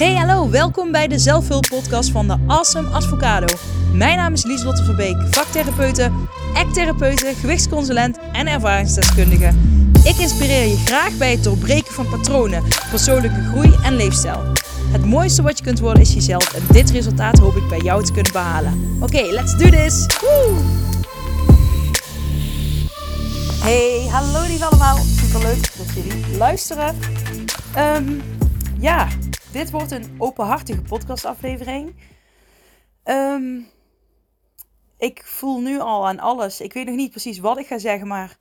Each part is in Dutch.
Hey, hallo, welkom bij de zelfhulppodcast van de Awesome Advocado. Mijn naam is Lieslotte Verbeek, vaktherapeute, act-therapeute, gewichtsconsulent en ervaringsdeskundige. Ik inspireer je graag bij het doorbreken van patronen, persoonlijke groei en leefstijl. Het mooiste wat je kunt worden is jezelf en dit resultaat hoop ik bij jou te kunnen behalen. Oké, let's do this! Hey, hallo lieve allemaal. Superleuk dat jullie luisteren. Ehm, ja, dit wordt een openhartige podcastaflevering. Ehm, ik voel nu al aan alles. Ik weet nog niet precies wat ik ga zeggen, maar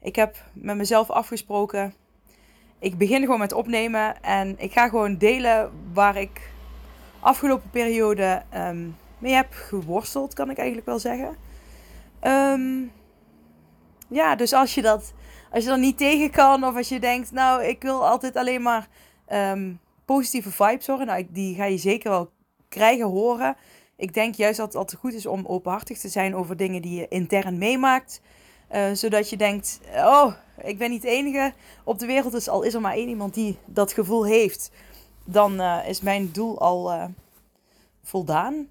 ik heb met mezelf afgesproken. Ik begin gewoon met opnemen en ik ga gewoon delen waar ik afgelopen periode ehm, mee heb geworsteld, kan ik eigenlijk wel zeggen. Ehm, ja, dus als je dat, als je dat niet tegen kan of als je denkt, nou, ik wil altijd alleen maar positieve vibes horen. Nou, die ga je zeker wel krijgen, horen. Ik denk juist dat het altijd goed is om openhartig te zijn over dingen die je intern meemaakt. Uh, zodat je denkt, oh, ik ben niet de enige op de wereld. Dus al is er maar één iemand die dat gevoel heeft. Dan uh, is mijn doel al uh, voldaan.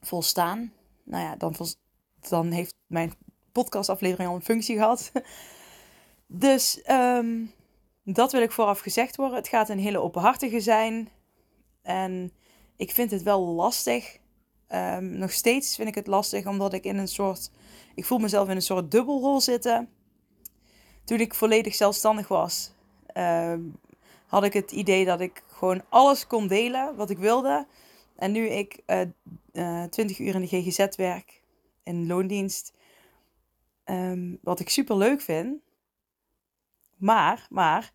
Volstaan. Nou ja, dan, dan heeft mijn podcastaflevering al een functie gehad. dus um, dat wil ik vooraf gezegd worden. Het gaat een hele openhartige zijn. En ik vind het wel lastig. Um, nog steeds vind ik het lastig omdat ik in een soort. Ik voel mezelf in een soort dubbelrol zitten. Toen ik volledig zelfstandig was, um, had ik het idee dat ik gewoon alles kon delen wat ik wilde. En nu ik uh, uh, 20 uur in de GGZ werk, in loondienst, um, wat ik super leuk vind. Maar, maar,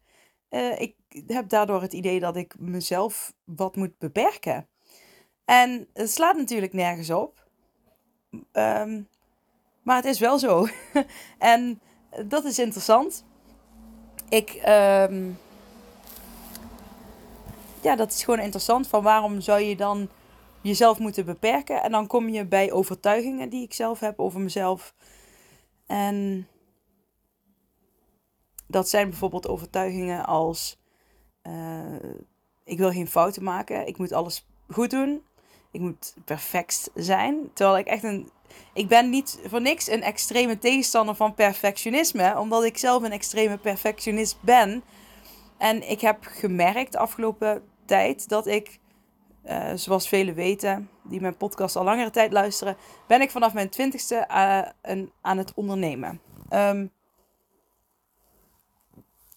uh, ik heb daardoor het idee dat ik mezelf wat moet beperken. En het slaat natuurlijk nergens op. Um, maar het is wel zo. en dat is interessant. Ik. Um, ja, dat is gewoon interessant. Van waarom zou je dan jezelf moeten beperken? En dan kom je bij overtuigingen die ik zelf heb over mezelf. En dat zijn bijvoorbeeld overtuigingen als: uh, ik wil geen fouten maken, ik moet alles goed doen, ik moet perfect zijn. Terwijl ik echt een. Ik ben niet voor niks een extreme tegenstander van perfectionisme, omdat ik zelf een extreme perfectionist ben. En ik heb gemerkt afgelopen tijd dat ik, uh, zoals velen weten, die mijn podcast al langere tijd luisteren, ben ik vanaf mijn twintigste uh, aan het ondernemen. Um,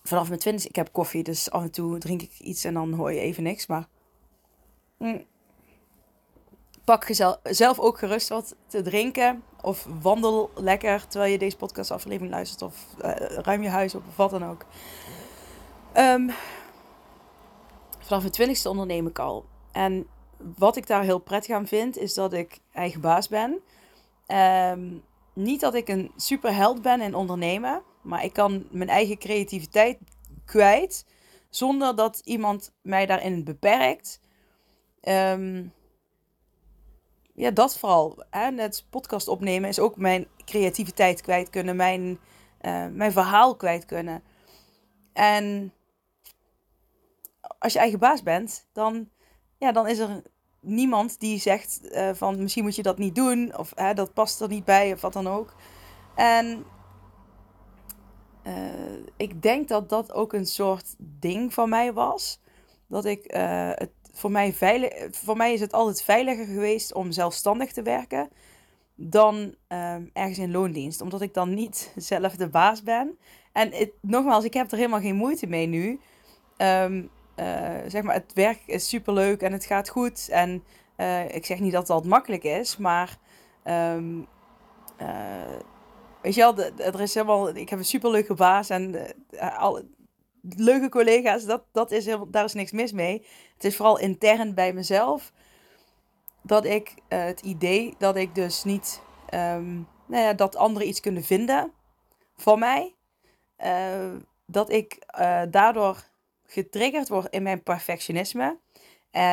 vanaf mijn twintig, ik heb koffie, dus af en toe drink ik iets en dan hoor je even niks. Maar mm, pak jezelf zelf ook gerust wat te drinken. Of wandel lekker terwijl je deze podcastaflevering luistert. Of uh, ruim je huis op of wat dan ook. Um, vanaf mijn twintigste onderneem ik al. En wat ik daar heel prettig aan vind, is dat ik eigen baas ben. Um, niet dat ik een superheld ben in ondernemen. Maar ik kan mijn eigen creativiteit kwijt zonder dat iemand mij daarin beperkt. Um, ja, dat vooral. Hè? Net podcast opnemen is ook mijn creativiteit kwijt kunnen, mijn, uh, mijn verhaal kwijt kunnen. En als je eigen baas bent, dan, ja, dan is er niemand die zegt uh, van misschien moet je dat niet doen of dat past er niet bij of wat dan ook. En ik denk dat dat ook een soort ding van mij was. Dat ik uh, het voor mij veilig, voor mij is het altijd veiliger geweest om zelfstandig te werken dan um, ergens in loondienst, omdat ik dan niet zelf de baas ben. En het, nogmaals, ik heb er helemaal geen moeite mee nu. Um, uh, zeg maar, het werk is superleuk en het gaat goed. En ik zeg niet dat dat makkelijk is, maar um, Weet je wel, er is helemaal, ik heb een superleuke baas en uh, alle, leuke collega's, dat, dat is heel, daar is niks mis mee. Het is vooral intern bij mezelf dat ik uh, het idee dat ik dus niet, um, nou ja, dat anderen iets kunnen vinden van mij, dat ik daardoor getriggerd word in mijn perfectionisme.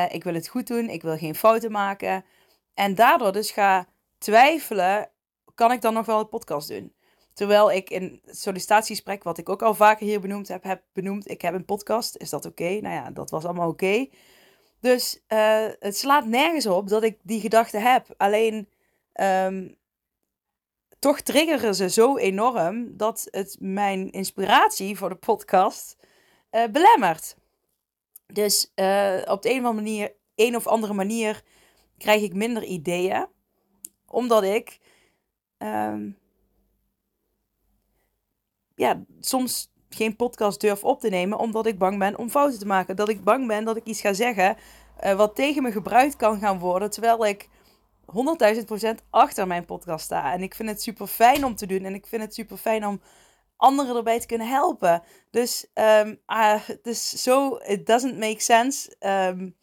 ik wil het goed doen, ik wil geen fouten maken. En daardoor dus ga twijfelen kan ik dan nog wel een podcast doen? Terwijl ik in het wat ik ook al vaker hier benoemd heb, heb benoemd, ik heb een podcast. Is dat oké? Nou ja, dat was allemaal oké. Dus uh, het slaat nergens op dat ik die gedachte heb. Alleen um, toch triggeren ze zo enorm dat het mijn inspiratie voor de podcast uh, belemmert. Dus uh, op de een of manier, een of andere manier krijg ik minder ideeën. Omdat ik um, ja, soms geen podcast durf op te nemen omdat ik bang ben om fouten te maken. Dat ik bang ben dat ik iets ga zeggen uh, wat tegen me gebruikt kan gaan worden. Terwijl ik 100.000% achter mijn podcast sta. En ik vind het super fijn om te doen. En ik vind het super fijn om anderen erbij te kunnen helpen. Dus um, het is zo, it doesn't make sense. Um,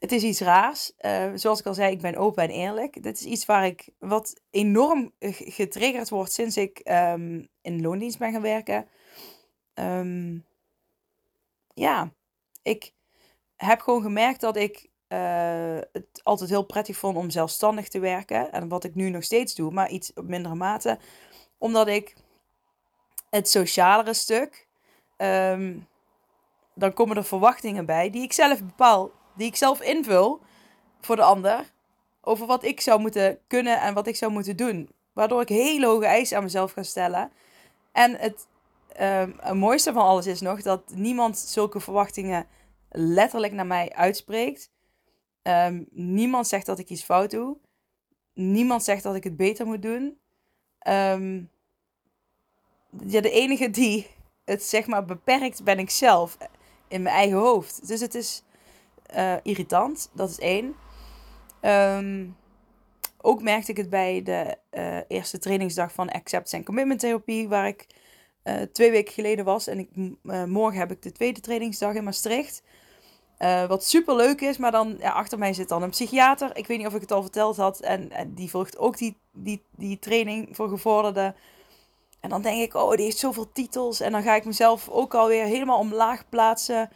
het is iets raars. Uh, zoals ik al zei, ik ben open en eerlijk. Dit is iets waar ik wat enorm getriggerd wordt sinds ik um, in loondienst ben gaan werken. Um, ja, ik heb gewoon gemerkt dat ik uh, het altijd heel prettig vond om zelfstandig te werken. En wat ik nu nog steeds doe, maar iets op mindere mate. Omdat ik het socialere stuk. Um, dan komen er verwachtingen bij die ik zelf bepaal die ik zelf invul voor de ander. Over wat ik zou moeten kunnen en wat ik zou moeten doen. Waardoor ik hele hoge eisen aan mezelf ga stellen. En het, het mooiste van alles is nog dat niemand zulke verwachtingen letterlijk naar mij uitspreekt. Um, niemand zegt dat ik iets fout doe. Niemand zegt dat ik het beter moet doen. Um, ja, de enige die het zeg maar beperkt ben ik zelf in mijn eigen hoofd. Dus het is uh, irritant. Dat is één. Um, ook merkte ik het bij de uh, eerste trainingsdag van Accept and Commitment Therapie, waar ik uh, twee weken geleden was. En ik, morgen heb ik de tweede trainingsdag in Maastricht. wat super leuk is, maar dan achter mij zit dan een psychiater. Ik weet niet of ik het al verteld had. En, en die volgt ook die, die, die training voor gevorderden. En dan denk ik, oh, die heeft zoveel titels. En dan ga ik mezelf ook alweer helemaal omlaag plaatsen.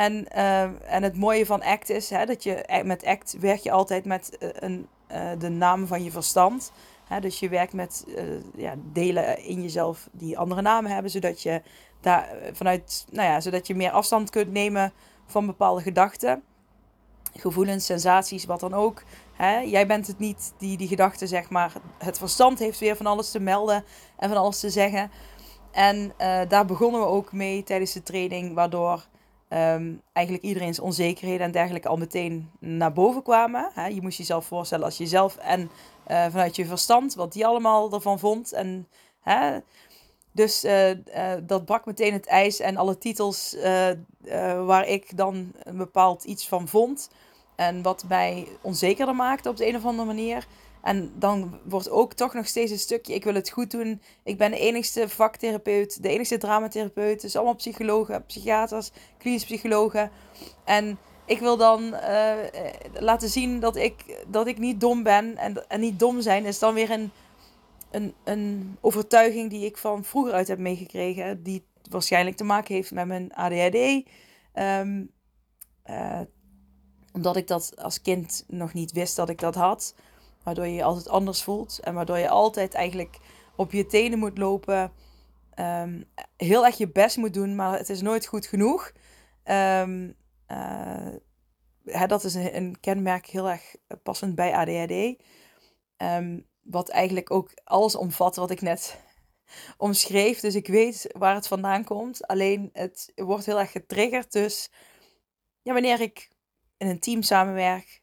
En, uh, en het mooie van ACT is hè, dat je eh, met ACT werk je altijd met uh, een, uh, de naam van je verstand. Hè, dus je werkt met ja, delen in jezelf die andere namen hebben, zodat je daar vanuit, nou ja, zodat je meer afstand kunt nemen van bepaalde gedachten, gevoelens, sensaties, wat dan ook. Hè. Jij bent het niet die die gedachten, zeg maar. Het verstand heeft weer van alles te melden en van alles te zeggen. En daar begonnen we ook mee tijdens de training, waardoor um, eigenlijk iedereen's onzekerheden en dergelijke al meteen naar boven kwamen. Hè? Je moest jezelf voorstellen als jezelf en uh, vanuit je verstand, wat die allemaal ervan vond. En, hè? Dus uh, uh, dat brak meteen het ijs en alle titels waar ik dan een bepaald iets van vond. En wat mij onzekerder maakte op de een of andere manier. En dan wordt ook toch nog steeds een stukje, ik wil het goed doen. Ik ben de enigste vaktherapeut, de enigste dramatherapeut. Dus allemaal psychologen, psychiaters, klinisch psychologen. En ik wil dan uh, laten zien dat ik, dat ik niet dom ben. En, en niet dom zijn is dan weer een, een, een overtuiging die ik van vroeger uit heb meegekregen. Die waarschijnlijk te maken heeft met mijn ADHD. Ehm, uh, omdat ik dat als kind nog niet wist dat ik dat had. Waardoor je je altijd anders voelt. En waardoor je altijd eigenlijk op je tenen moet lopen. Um, heel erg je best moet doen, maar het is nooit goed genoeg. Um, uh, hè, dat is een, kenmerk heel erg passend bij ADHD. Um, wat eigenlijk ook alles omvat wat ik net omschreef. Dus ik weet waar het vandaan komt. Alleen het wordt heel erg getriggerd. Dus ja, wanneer ik in een team samenwerk,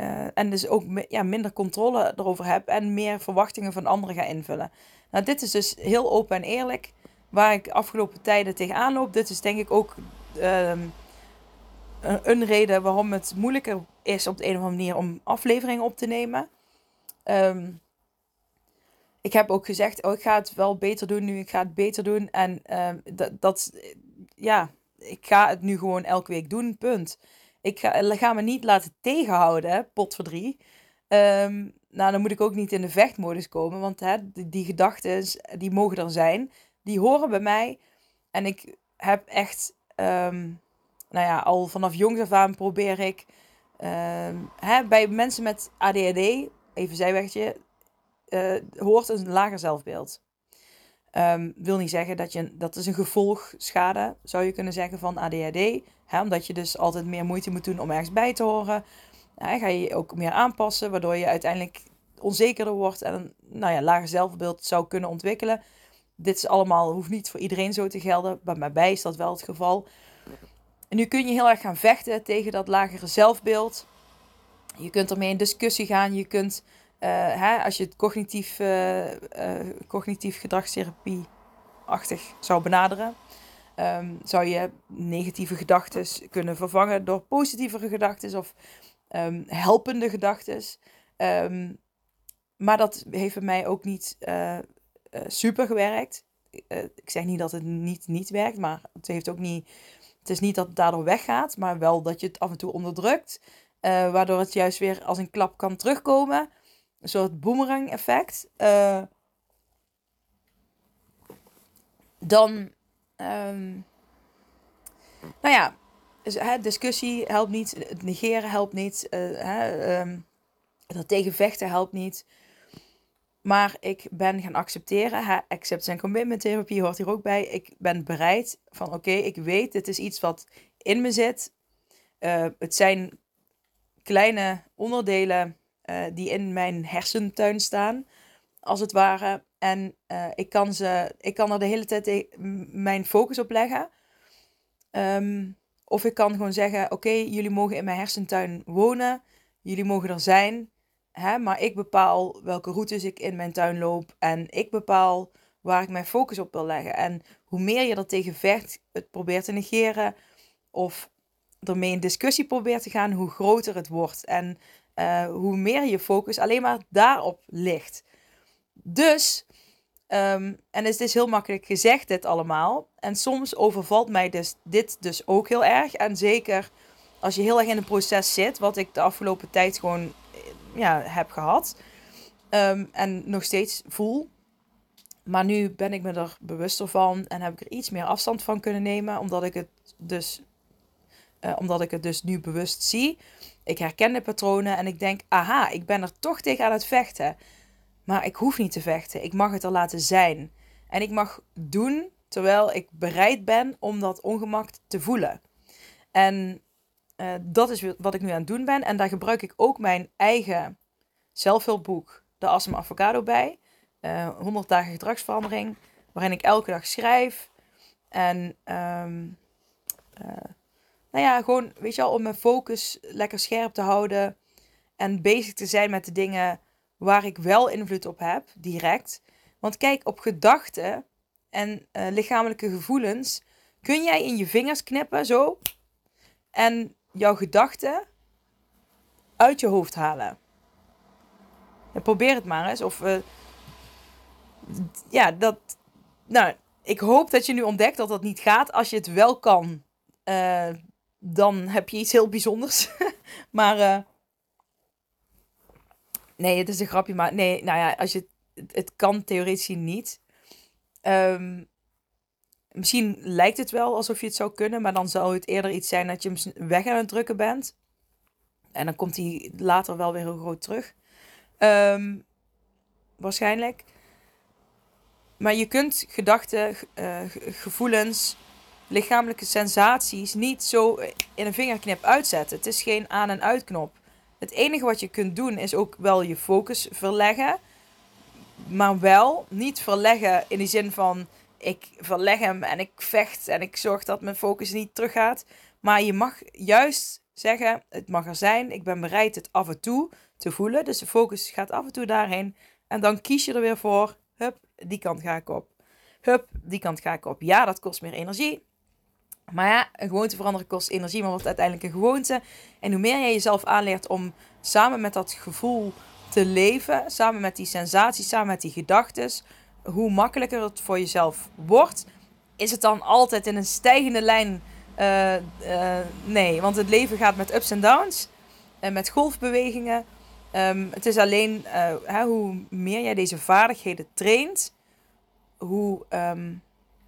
uh, en dus ook ja, minder controle erover heb en meer verwachtingen van anderen ga invullen. Nou, dit is dus heel open en eerlijk waar ik afgelopen tijden tegenaan loop. Dit is denk ik ook um, een reden waarom het moeilijker is op de een of andere manier om afleveringen op te nemen. Um, ik heb ook gezegd, oh, ik ga het wel beter doen nu, ik ga het beter doen. En um, dat, dat, ja, ik ga het nu gewoon elke week doen, punt. Ik ga, ga me niet laten tegenhouden, potverdrie. Um, nou, dan moet ik ook niet in de vechtmodus komen, want hè, die, gedachten, die mogen er zijn. Die horen bij mij. En ik heb echt, um, nou ja, al vanaf jongs af aan probeer ik um, hè, bij mensen met ADHD, even zijwegje, uh, hoort een lager zelfbeeld. Um, wil niet zeggen dat je, dat is een gevolgschade, zou je kunnen zeggen, van ADHD. Hè, omdat je dus altijd meer moeite moet doen om ergens bij te horen. Hè, ga je je ook meer aanpassen, waardoor je uiteindelijk onzekerder wordt en een nou ja, lager zelfbeeld zou kunnen ontwikkelen. Dit is allemaal, hoeft niet voor iedereen zo te gelden, maar bij mij is dat wel het geval. En nu kun je heel erg gaan vechten tegen dat lagere zelfbeeld. Je kunt ermee in discussie gaan. Je kunt, uh, hè, als je het cognitief, uh, cognitief gedragstherapie-achtig zou benaderen, um, zou je negatieve gedachten kunnen vervangen door positievere gedachten of um, helpende gedachten. Um, maar dat heeft bij mij ook niet super gewerkt. ik zeg niet dat het niet, niet werkt, maar het heeft ook niet het is niet dat het daardoor weggaat, maar wel dat je het af en toe onderdrukt. Waardoor het juist weer als een klap kan terugkomen. Een soort boomerang effect. Dan, um, nou ja, dus, discussie helpt niet. Het negeren helpt niet. Uh, hè, um, dat tegenvechten helpt niet. Maar ik ben gaan accepteren. Hè, acceptance en commitment therapie hoort hier ook bij. Ik ben bereid van oké, ik weet, dit is iets wat in me zit. Uh, het zijn kleine onderdelen uh, die in mijn hersentuin staan, als het ware. En uh, ik, kan ze, ik kan er de hele tijd mijn focus op leggen. Um, of ik kan gewoon zeggen: Oké, jullie mogen in mijn hersentuin wonen. Jullie mogen er zijn. Hè, maar ik bepaal welke routes ik in mijn tuin loop. En ik bepaal waar ik mijn focus op wil leggen. En hoe meer je er tegen vecht, het probeert te negeren. Of ermee in discussie probeert te gaan, hoe groter het wordt. En uh, hoe meer je focus alleen maar daarop ligt. Dus, um, en het is heel makkelijk gezegd dit allemaal. En soms overvalt mij dus, dit dus ook heel erg. En zeker als je heel erg in een proces zit, wat ik de afgelopen tijd gewoon ja, heb gehad. Um, en nog steeds voel. Maar nu ben ik me er bewuster van en heb ik er iets meer afstand van kunnen nemen, omdat ik het dus, uh, omdat ik het dus nu bewust zie. Ik herken de patronen en ik denk, aha, ik ben er toch tegen aan het vechten. Maar ik hoef niet te vechten. Ik mag het er laten zijn. En ik mag doen terwijl ik bereid ben om dat ongemak te voelen. En uh, dat is wat ik nu aan het doen ben. En daar gebruik ik ook mijn eigen zelfhulpboek, De Awesome Avocado, bij. Uh, eh, 100 dagen gedragsverandering, waarin ik elke dag schrijf. En um, uh, nou ja, gewoon, weet je wel, om mijn focus lekker scherp te houden. En bezig te zijn met de dingen waar ik wel invloed op heb, direct. Want kijk, op gedachten en uh, lichamelijke gevoelens kun jij in je vingers knippen, zo. En jouw gedachten uit je hoofd halen. Probeer het maar eens. Of uh, ja, dat. Nou, ik hoop dat je nu ontdekt dat dat niet gaat. Als je het wel kan, uh, dan heb je iets heel bijzonders. maar. Nee, het is een grapje. Maar nee, nou ja, als je, het, het kan theoretisch niet. Um, Misschien lijkt het wel alsof je het zou kunnen, maar dan zou het eerder iets zijn dat je hem weg aan het drukken bent. En dan komt hij later wel weer heel groot terug. Um, waarschijnlijk. Maar je kunt gedachten, uh, gevoelens, lichamelijke sensaties niet zo in een vingerknip uitzetten. Het is geen aan- en uitknop. Het enige wat je kunt doen is ook wel je focus verleggen. Maar wel niet verleggen in die zin van ik verleg hem en ik vecht en ik zorg dat mijn focus niet teruggaat. Maar je mag juist zeggen, het mag er zijn. Ik ben bereid het af en toe te voelen. Dus de focus gaat af en toe daarheen. En dan kies je er weer voor, hup, die kant ga ik op. Hup, die kant ga ik op. Ja, dat kost meer energie. Maar ja, een gewoonte veranderen kost energie, maar wordt uiteindelijk een gewoonte. En hoe meer jij jezelf aanleert om samen met dat gevoel te leven, samen met die sensaties, samen met die gedachten, hoe makkelijker het voor jezelf wordt, is het dan altijd in een stijgende lijn. Uh, uh, nee, want het leven gaat met ups en downs en met golfbewegingen. Um, het is alleen hè, hoe meer jij deze vaardigheden traint, hoe, um,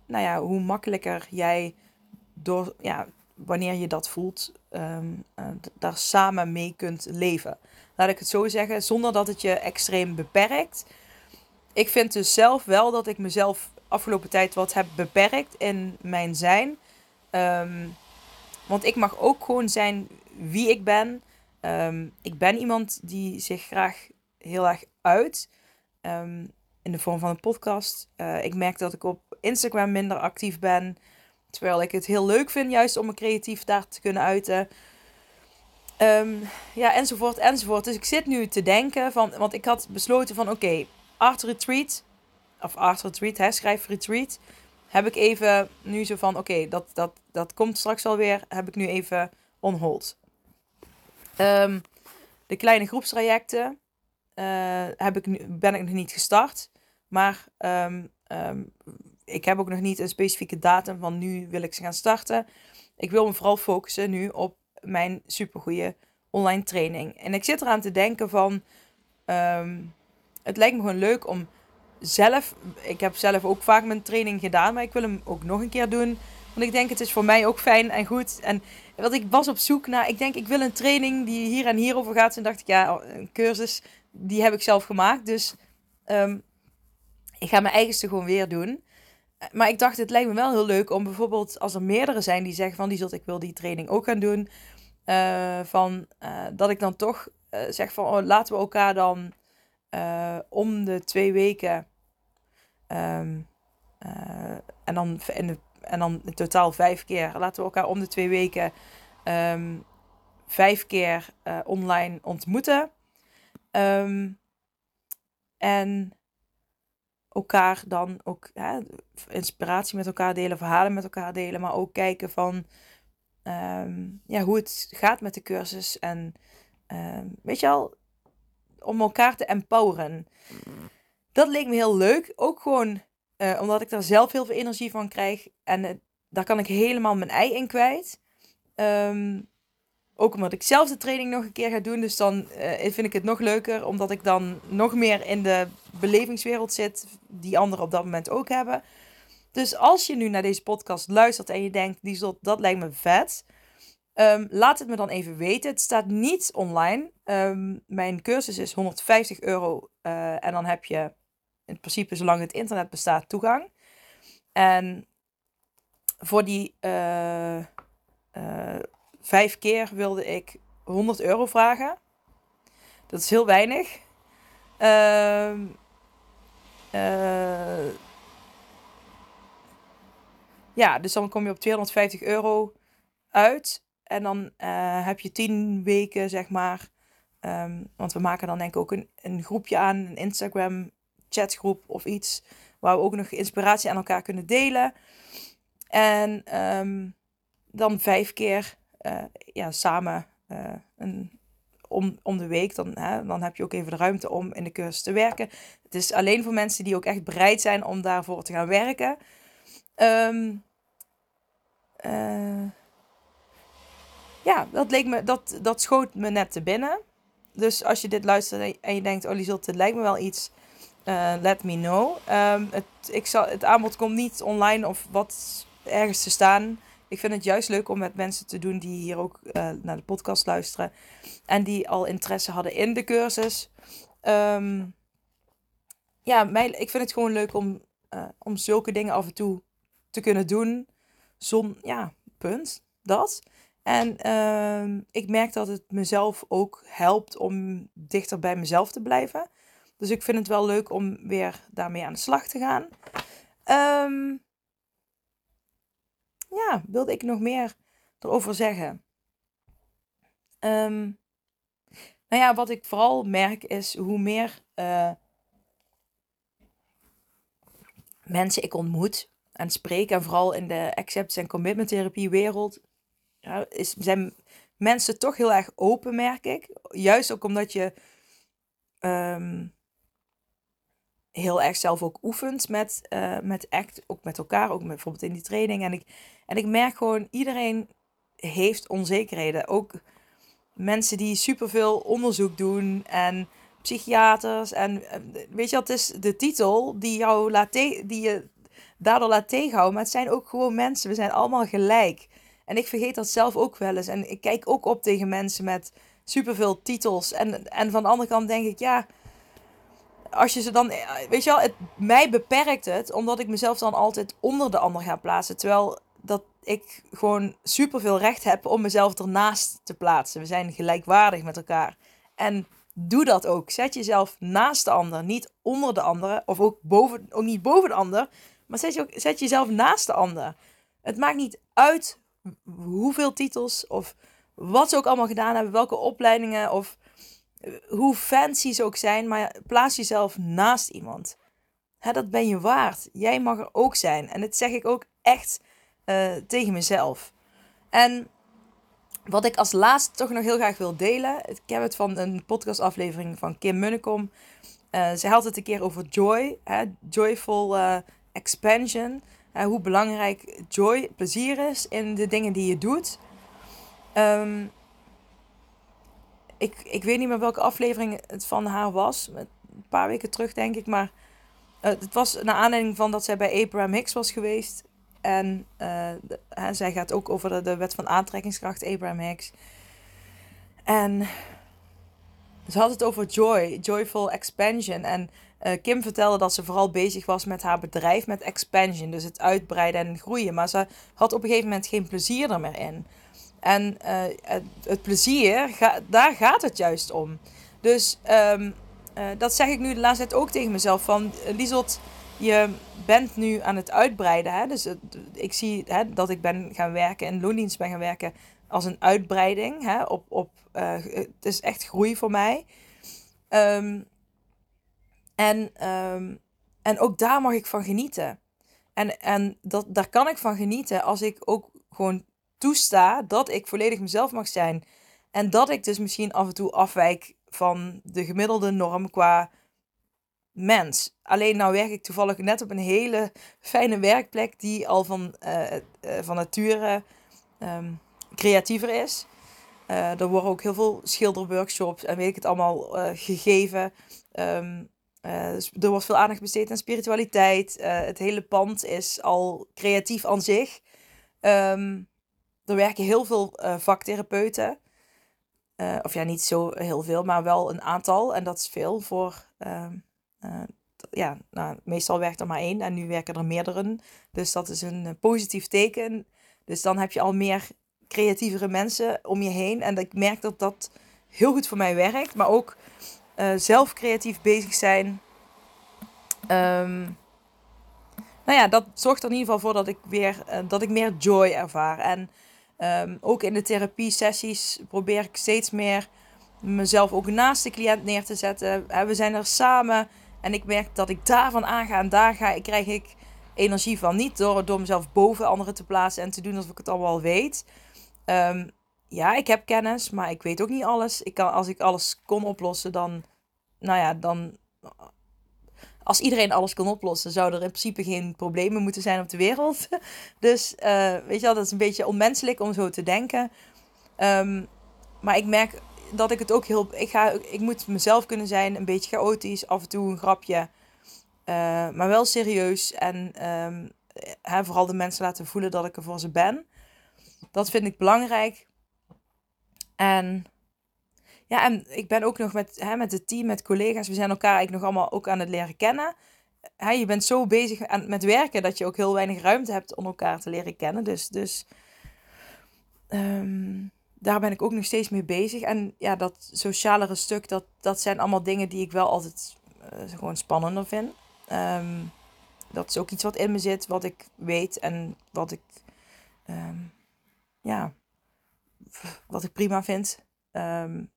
nou ja, hoe makkelijker jij door, ja, wanneer je dat voelt, um, daar samen mee kunt leven. Laat ik het zo zeggen, zonder dat het je extreem beperkt. ik vind dus zelf wel dat ik mezelf afgelopen tijd wat heb beperkt in mijn zijn. Ehm, want ik mag ook gewoon zijn wie ik ben. Ehm, ik ben iemand die zich graag heel erg uit. In de vorm van een podcast. Uh, ik merk dat ik op Instagram minder actief ben. Terwijl ik het heel leuk vind, juist om me creatief daar te kunnen uiten. ja, enzovoort, enzovoort. Dus ik zit nu te denken van, want ik had besloten van, oké, okay, art retreat, of art retreat, hè, schrijf retreat, heb ik even nu zo van, oké, dat, dat, dat komt straks alweer, heb ik nu even on hold. Um, de kleine groepstrajecten uh, heb ik nu, ben ik nog niet gestart, maar um, ik heb ook nog niet een specifieke datum van nu wil ik ze gaan starten. Ik wil me vooral focussen nu op mijn supergoeie online training. En ik zit eraan te denken van, het lijkt me gewoon leuk om zelf, ik heb zelf ook vaak mijn training gedaan, maar ik wil hem ook nog een keer doen. Want ik denk het is voor mij ook fijn en goed. En wat ik was op zoek naar, ik denk ik wil een training die hier en hier over gaat. En dacht ik, ja, een cursus, die heb ik zelf gemaakt. Dus um, ik ga mijn eigenste gewoon weer doen. Maar ik dacht, het lijkt me wel heel leuk om bijvoorbeeld, als er meerdere zijn die zeggen van, die zult ik wil die training ook gaan doen. Uh, van, uh, dat ik dan toch uh, zeg van, oh, laten we elkaar dan om de twee weken uh, en, dan in en dan in totaal vijf keer. Laten we elkaar om de twee weken um, vijf keer online ontmoeten. Um, en elkaar dan ook hè, inspiratie met elkaar delen, verhalen met elkaar delen, maar ook kijken van ja, hoe het gaat met de cursus. En weet je al, om elkaar te empoweren dat leek me heel leuk. Ook gewoon uh, omdat ik daar zelf heel veel energie van krijg. En daar kan ik helemaal mijn ei in kwijt. Um, ook omdat ik zelf de training nog een keer ga doen. Dus dan uh, vind ik het nog leuker. Omdat ik dan nog meer in de belevingswereld zit. Die anderen op dat moment ook hebben. Dus als je nu naar deze podcast luistert en je denkt, die zot, dat lijkt me vet. Um, laat het me dan even weten. Het staat niet online. Um, mijn cursus is 150 euro. en dan heb je in principe zolang het internet bestaat toegang. En voor die uh, uh, vijf keer wilde ik 100 euro vragen. Dat is heel weinig. Uh, ja, dus dan kom je op 250 euro uit. En dan heb je 10 weken, zeg maar. Um, want we maken dan denk ik ook een, een groepje aan, een Instagram chatgroep of iets. Waar we ook nog inspiratie aan elkaar kunnen delen. En ehm, dan vijf keer uh, ja, samen een, om, om de week. Dan, hè, dan heb je ook even de ruimte om in de cursus te werken. Het is alleen voor mensen die ook echt bereid zijn om daarvoor te gaan werken. Um, uh, ja, dat, leek me, dat, dat schoot me net te binnen. Dus als je dit luistert en je denkt, oh Liesel, het lijkt me wel iets uh, let me know. Um, het, ik zal, het aanbod komt niet online of wat ergens te staan. Ik vind het juist leuk om met mensen te doen die hier ook uh, naar de podcast luisteren. En die al interesse hadden in de cursus. Um, ja, mij, ik vind het gewoon leuk om, uh, om zulke dingen af en toe te kunnen doen. Zon, ja, punt. Dat. En um, ik merk dat het mezelf ook helpt om dichter bij mezelf te blijven. Dus ik vind het wel leuk om weer daarmee aan de slag te gaan. Um, ja, wilde ik nog meer erover zeggen? Um, nou ja, wat ik vooral merk is hoe meer uh, mensen ik ontmoet en spreek, en vooral in de acceptance en commitment therapie wereld, ja, is, zijn mensen toch heel erg open, merk ik. Juist ook omdat je um, heel erg zelf ook oefent met, uh, met act, ook met elkaar, ook bijvoorbeeld in die training. En ik, en ik merk gewoon, iedereen heeft onzekerheden. Ook mensen die superveel onderzoek doen en psychiaters. En eh, weet je, het is de titel die jou laat die je daardoor laat tegenhouden. Maar het zijn ook gewoon mensen. We zijn allemaal gelijk. En ik vergeet dat zelf ook wel eens. En ik kijk ook op tegen mensen met superveel titels. En, en van de andere kant denk ik, ja, als je ze dan, weet je wel, het, mij beperkt het, omdat ik mezelf dan altijd onder de ander ga plaatsen. Terwijl dat ik gewoon superveel recht heb om mezelf ernaast te plaatsen. We zijn gelijkwaardig met elkaar. En doe dat ook. Zet jezelf naast de ander, niet onder de ander. Of ook, boven, ook niet boven de ander. Maar zet, je ook, zet jezelf naast de ander. Het maakt niet uit hoeveel titels of wat ze ook allemaal gedaan hebben, welke opleidingen of hoe fancy ze ook zijn, maar plaats jezelf naast iemand. Dat ben je waard. Jij mag er ook zijn. En dat zeg ik ook echt uh, tegen mezelf. En wat ik als laatste toch nog heel graag wil delen. Ik heb het van een podcastaflevering van Kim Munnekom. Uh, zij had het een keer over joy. Hè, joyful uh, expansion. hoe belangrijk joy, plezier is in de dingen die je doet. Um, ik, ik weet niet meer welke aflevering het van haar was. Een paar weken terug, denk ik. Maar uh, het was naar aanleiding van dat zij bij Abraham Hicks was geweest. En de, zij gaat ook over de, wet van aantrekkingskracht, Abraham Hicks. En ze had het over joy, joyful expansion. En uh, Kim vertelde dat ze vooral bezig was met haar bedrijf, met expansion. Dus het uitbreiden en groeien. Maar ze had op een gegeven moment geen plezier er meer in. En uh, het, het, plezier, ga, daar gaat het juist om. Dus um, uh, dat zeg ik nu de laatste tijd ook tegen mezelf. Van, Liesot, je bent nu aan het uitbreiden. Hè? Dus ik zie hè, dat ik ben gaan werken in loondienst ben gaan werken als een uitbreiding. Hè? Op, op, het is echt groei voor mij. Um, en, um, en ook daar mag ik van genieten. En, en dat, daar kan ik van genieten als ik ook gewoon toesta dat ik volledig mezelf mag zijn. En dat ik dus misschien af en toe afwijk van de gemiddelde norm qua mens. Alleen nou werk ik toevallig net op een hele fijne werkplek die al van, uh, uh, van nature um, creatiever is. Uh, er worden ook heel veel schilderworkshops en weet ik het allemaal gegeven. Um, er wordt veel aandacht besteed aan spiritualiteit. het hele pand is al creatief aan zich. Um, er werken heel veel uh, vaktherapeuten. Uh, of ja, niet zo heel veel, maar wel een aantal. En dat is veel voor. Uh, ja, nou, meestal werkt er maar één en nu werken er meerdere. Dus dat is een positief teken. Dus dan heb je al meer creatievere mensen om je heen. En ik merk dat dat heel goed voor mij werkt. Maar ook zelf creatief bezig zijn. Um, nou ja, dat zorgt er in ieder geval voor dat ik weer dat ik meer joy ervaar. En Um, ook in de therapie-sessies probeer ik steeds meer mezelf ook naast de cliënt neer te zetten. We zijn er samen en ik merk dat ik daarvan aanga en daar ga, krijg ik energie van. Niet door, door mezelf boven anderen te plaatsen en te doen alsof ik het allemaal weet. Um, ja, ik heb kennis, maar ik weet ook niet alles. Ik kan, als ik alles kon oplossen, dan, nou ja, dan als iedereen alles kon oplossen, zou er in principe geen problemen moeten zijn op de wereld. Dus uh, weet je wel, dat is een beetje onmenselijk om zo te denken. Um, maar ik merk dat ik het ook heel. Ik, ga, ik moet mezelf kunnen zijn, een beetje chaotisch, af en toe een grapje. Uh, maar wel serieus. En um, hè, vooral de mensen laten voelen dat ik er voor ze ben. Dat vind ik belangrijk. En ja, en ik ben ook nog met, hè, met het team, met collega's. We zijn elkaar eigenlijk nog allemaal ook aan het leren kennen. Hè, je bent zo bezig aan, met werken dat je ook heel weinig ruimte hebt om elkaar te leren kennen. Dus, dus um, daar ben ik ook nog steeds mee bezig. En ja, dat socialere stuk, dat, dat zijn allemaal dingen die ik wel altijd uh, gewoon spannender vind. Um, dat is ook iets wat in me zit, wat ik weet en wat ik, um, ja, wat ik prima vind. Um,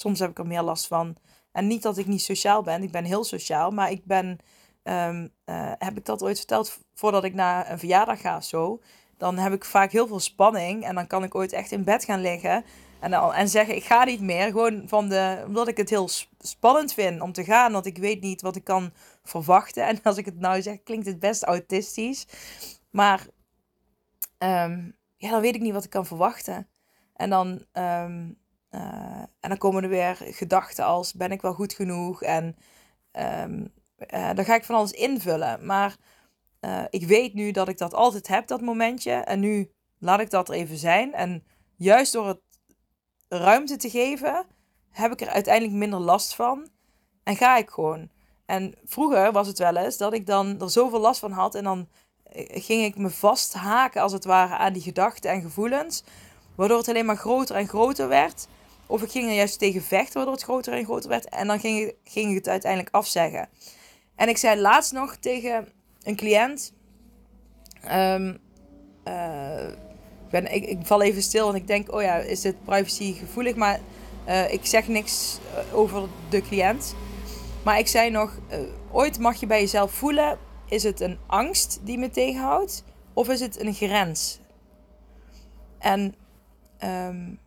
soms heb ik er meer last van. En niet dat ik niet sociaal ben, ik ben heel sociaal, maar ik ben, um, uh, heb ik dat ooit verteld voordat ik naar een verjaardag ga zo, dan heb ik vaak heel veel spanning en dan kan ik ooit echt in bed gaan liggen en, en zeggen ik ga niet meer, gewoon van de, omdat ik het heel spannend vind om te gaan, want ik weet niet wat ik kan verwachten. En als ik het nou zeg, klinkt het best autistisch, maar um, ja, dan weet ik niet wat ik kan verwachten. En dan, um, uh, en dan komen er weer gedachten als: ben ik wel goed genoeg? En um, uh, dan ga ik van alles invullen. Maar uh, ik weet nu dat ik dat altijd heb, dat momentje. En nu laat ik dat er even zijn. En juist door het ruimte te geven, heb ik er uiteindelijk minder last van. En ga ik gewoon. En vroeger was het wel eens dat ik dan er zoveel last van had. En dan eh, ging ik me vasthaken als het ware aan die gedachten en gevoelens. Waardoor het alleen maar groter en groter werd. Of ik ging er juist tegen vechten waardoor het groter en groter werd. En dan ging ging ik het uiteindelijk afzeggen. En ik zei laatst nog tegen een cliënt. Um, ik, ben, ik, val even stil en ik denk, oh ja, is dit privacy gevoelig? Maar uh, ik zeg niks over de cliënt. Maar ik zei nog, ooit mag je bij jezelf voelen, is het een angst die me tegenhoudt? Of is het een grens? En um,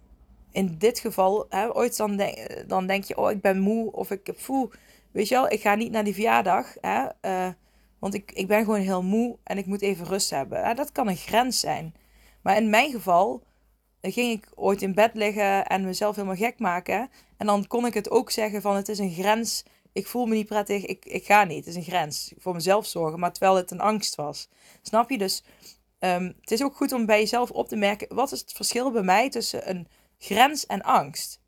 in dit geval, hè, ooit dan, dan denk je, oh ik ben moe of ik voel, weet je wel, ik ga niet naar die verjaardag. Hè, uh, want ik, ik ben gewoon heel moe en ik moet even rust hebben. Dat kan een grens zijn. Maar in mijn geval ging ik ooit in bed liggen en mezelf helemaal gek maken. En dan kon ik het ook zeggen van het is een grens. Ik voel me niet prettig, ik, ik ga niet. Het is een grens. Voor mezelf zorgen, maar terwijl het een angst was. Snap je? Dus um, het is ook goed om bij jezelf op te merken... wat is het verschil bij mij tussen een grens en angst?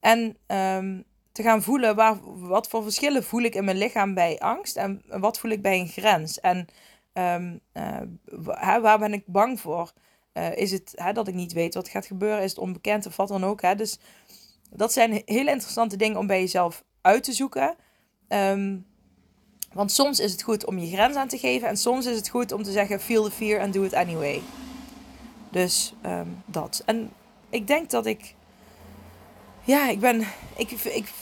En um, te gaan voelen waar, wat voor verschillen voel ik in mijn lichaam bij angst... en wat voel ik bij een grens. En um, uh, waar ben ik bang voor? Uh, is het hè, dat ik niet weet wat gaat gebeuren? Is het onbekend of wat dan ook? Hè? Dus dat zijn hele interessante dingen om bij jezelf uit te zoeken. Um, want soms is het goed om je grens aan te geven. En soms is het goed om te zeggen: feel the fear and do it anyway. Dus dat. En ik denk dat ik. Ja, ik ben. Ik, ik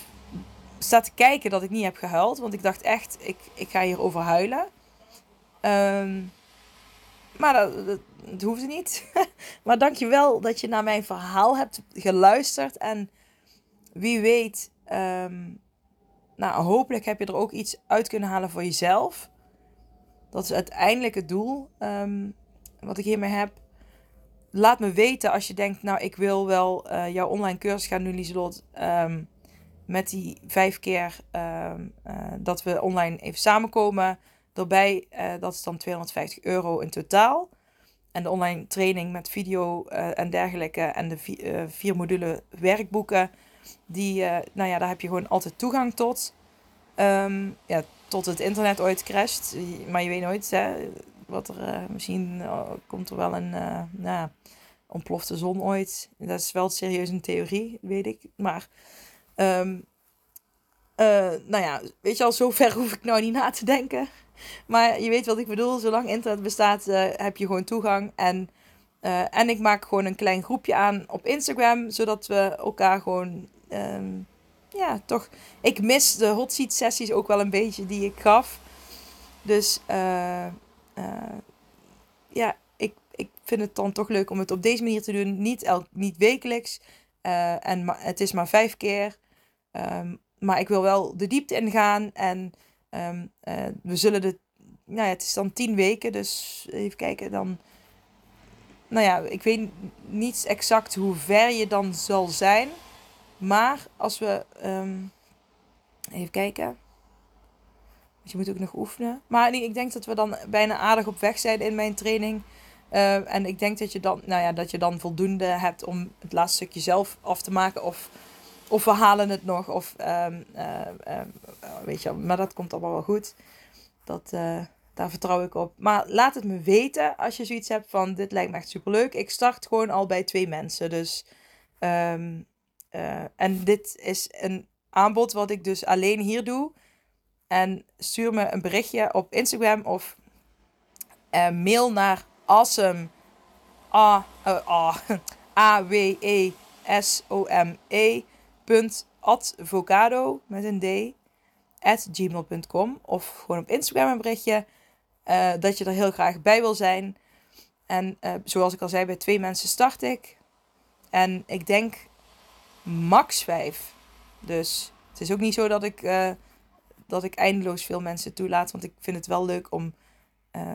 sta te kijken dat ik niet heb gehuild. Want ik dacht echt: ik, ik ga hierover huilen. Um, maar dat, dat, dat hoefde niet. maar dankjewel dat je naar mijn verhaal hebt geluisterd. En wie weet, um, nou, hopelijk heb je er ook iets uit kunnen halen voor jezelf. Dat is uiteindelijk het doel um, wat ik hiermee heb. Laat me weten als je denkt, nou, ik wil wel uh, jouw online cursus gaan doen, Lieselot. Um, met die vijf keer uh, dat we online even samenkomen. Daarbij, uh, dat is dan 250 euro in totaal. En de online training met video en dergelijke. En de vier, module werkboeken. Die, nou ja, daar heb je gewoon altijd toegang tot. Um, ja, tot het internet ooit crasht. Maar je weet nooit hè, wat er... misschien komt er wel een... nou, ontplofte zon ooit. Dat is wel serieus een theorie, weet ik. Maar... Um, nou ja, weet je al, zover hoef ik nou niet na te denken. Maar je weet wat ik bedoel. Zolang internet bestaat, heb je gewoon toegang. En, en ik maak gewoon een klein groepje aan op Instagram. Zodat we elkaar gewoon. Um, ja, toch. Ik mis de hot seat sessies ook wel een beetje die ik gaf. Dus ja, ik, ik vind het dan toch leuk om het op deze manier te doen. Niet, elk, niet wekelijks. en ma het is maar vijf keer. Um, maar ik wil wel de diepte ingaan. En Um, uh, we zullen de. Nou ja, het is dan tien weken, dus even kijken. Dan. Nou ja, ik weet niet exact hoe ver je dan zal zijn. Maar als we. Um, even kijken. Je moet ook nog oefenen. Maar ik denk dat we dan bijna aardig op weg zijn in mijn training. Uh, en ik denk dat je, dan, nou ja, dat je dan voldoende hebt om het laatste stukje zelf af te maken. Of of we halen het nog. Of, um, uh, weet je, maar dat komt allemaal wel goed. Dat, daar vertrouw ik op. Maar laat het me weten als je zoiets hebt van... Dit lijkt me echt superleuk. Ik start gewoon al bij twee mensen. Dus... Um, en dit is een aanbod wat ik dus alleen hier doe. En stuur me een berichtje op Instagram of mail naar awesome a, a, a w e s o m e advocado met een d at gmail.com of gewoon op Instagram een berichtje uh, dat je er heel graag bij wil zijn. En zoals ik al zei, bij twee mensen start ik. En ik denk max vijf. Dus het is ook niet zo dat ik, dat ik eindeloos veel mensen toelaat. Want ik vind het wel leuk om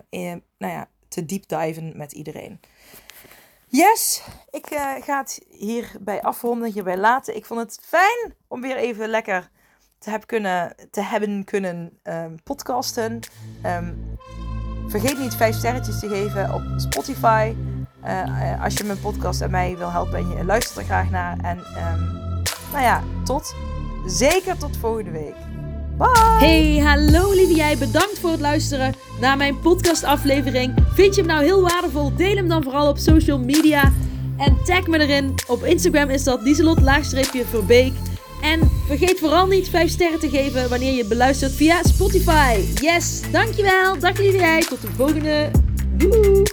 in, nou ja, te deep diven met iedereen. Yes, ik uh, ga het hierbij afronden, hierbij laten. Ik vond het fijn om weer even lekker te, kunnen, te hebben kunnen um, podcasten. Um, vergeet niet vijf sterretjes te geven op Spotify. Uh, als je mijn podcast en mij wil helpen en je luistert er graag naar. En um, nou ja, tot zeker tot volgende week. Hey, hallo lieve jij. Bedankt voor het luisteren naar mijn podcastaflevering. Vind je hem nou heel waardevol? Deel hem dan vooral op social media. En tag me erin. Op Instagram is dat Lieselot-Verbeek. En vergeet vooral niet 5 sterren te geven wanneer je beluistert via Spotify. Yes, dankjewel. Dag lieve jij. Tot de volgende. Doei!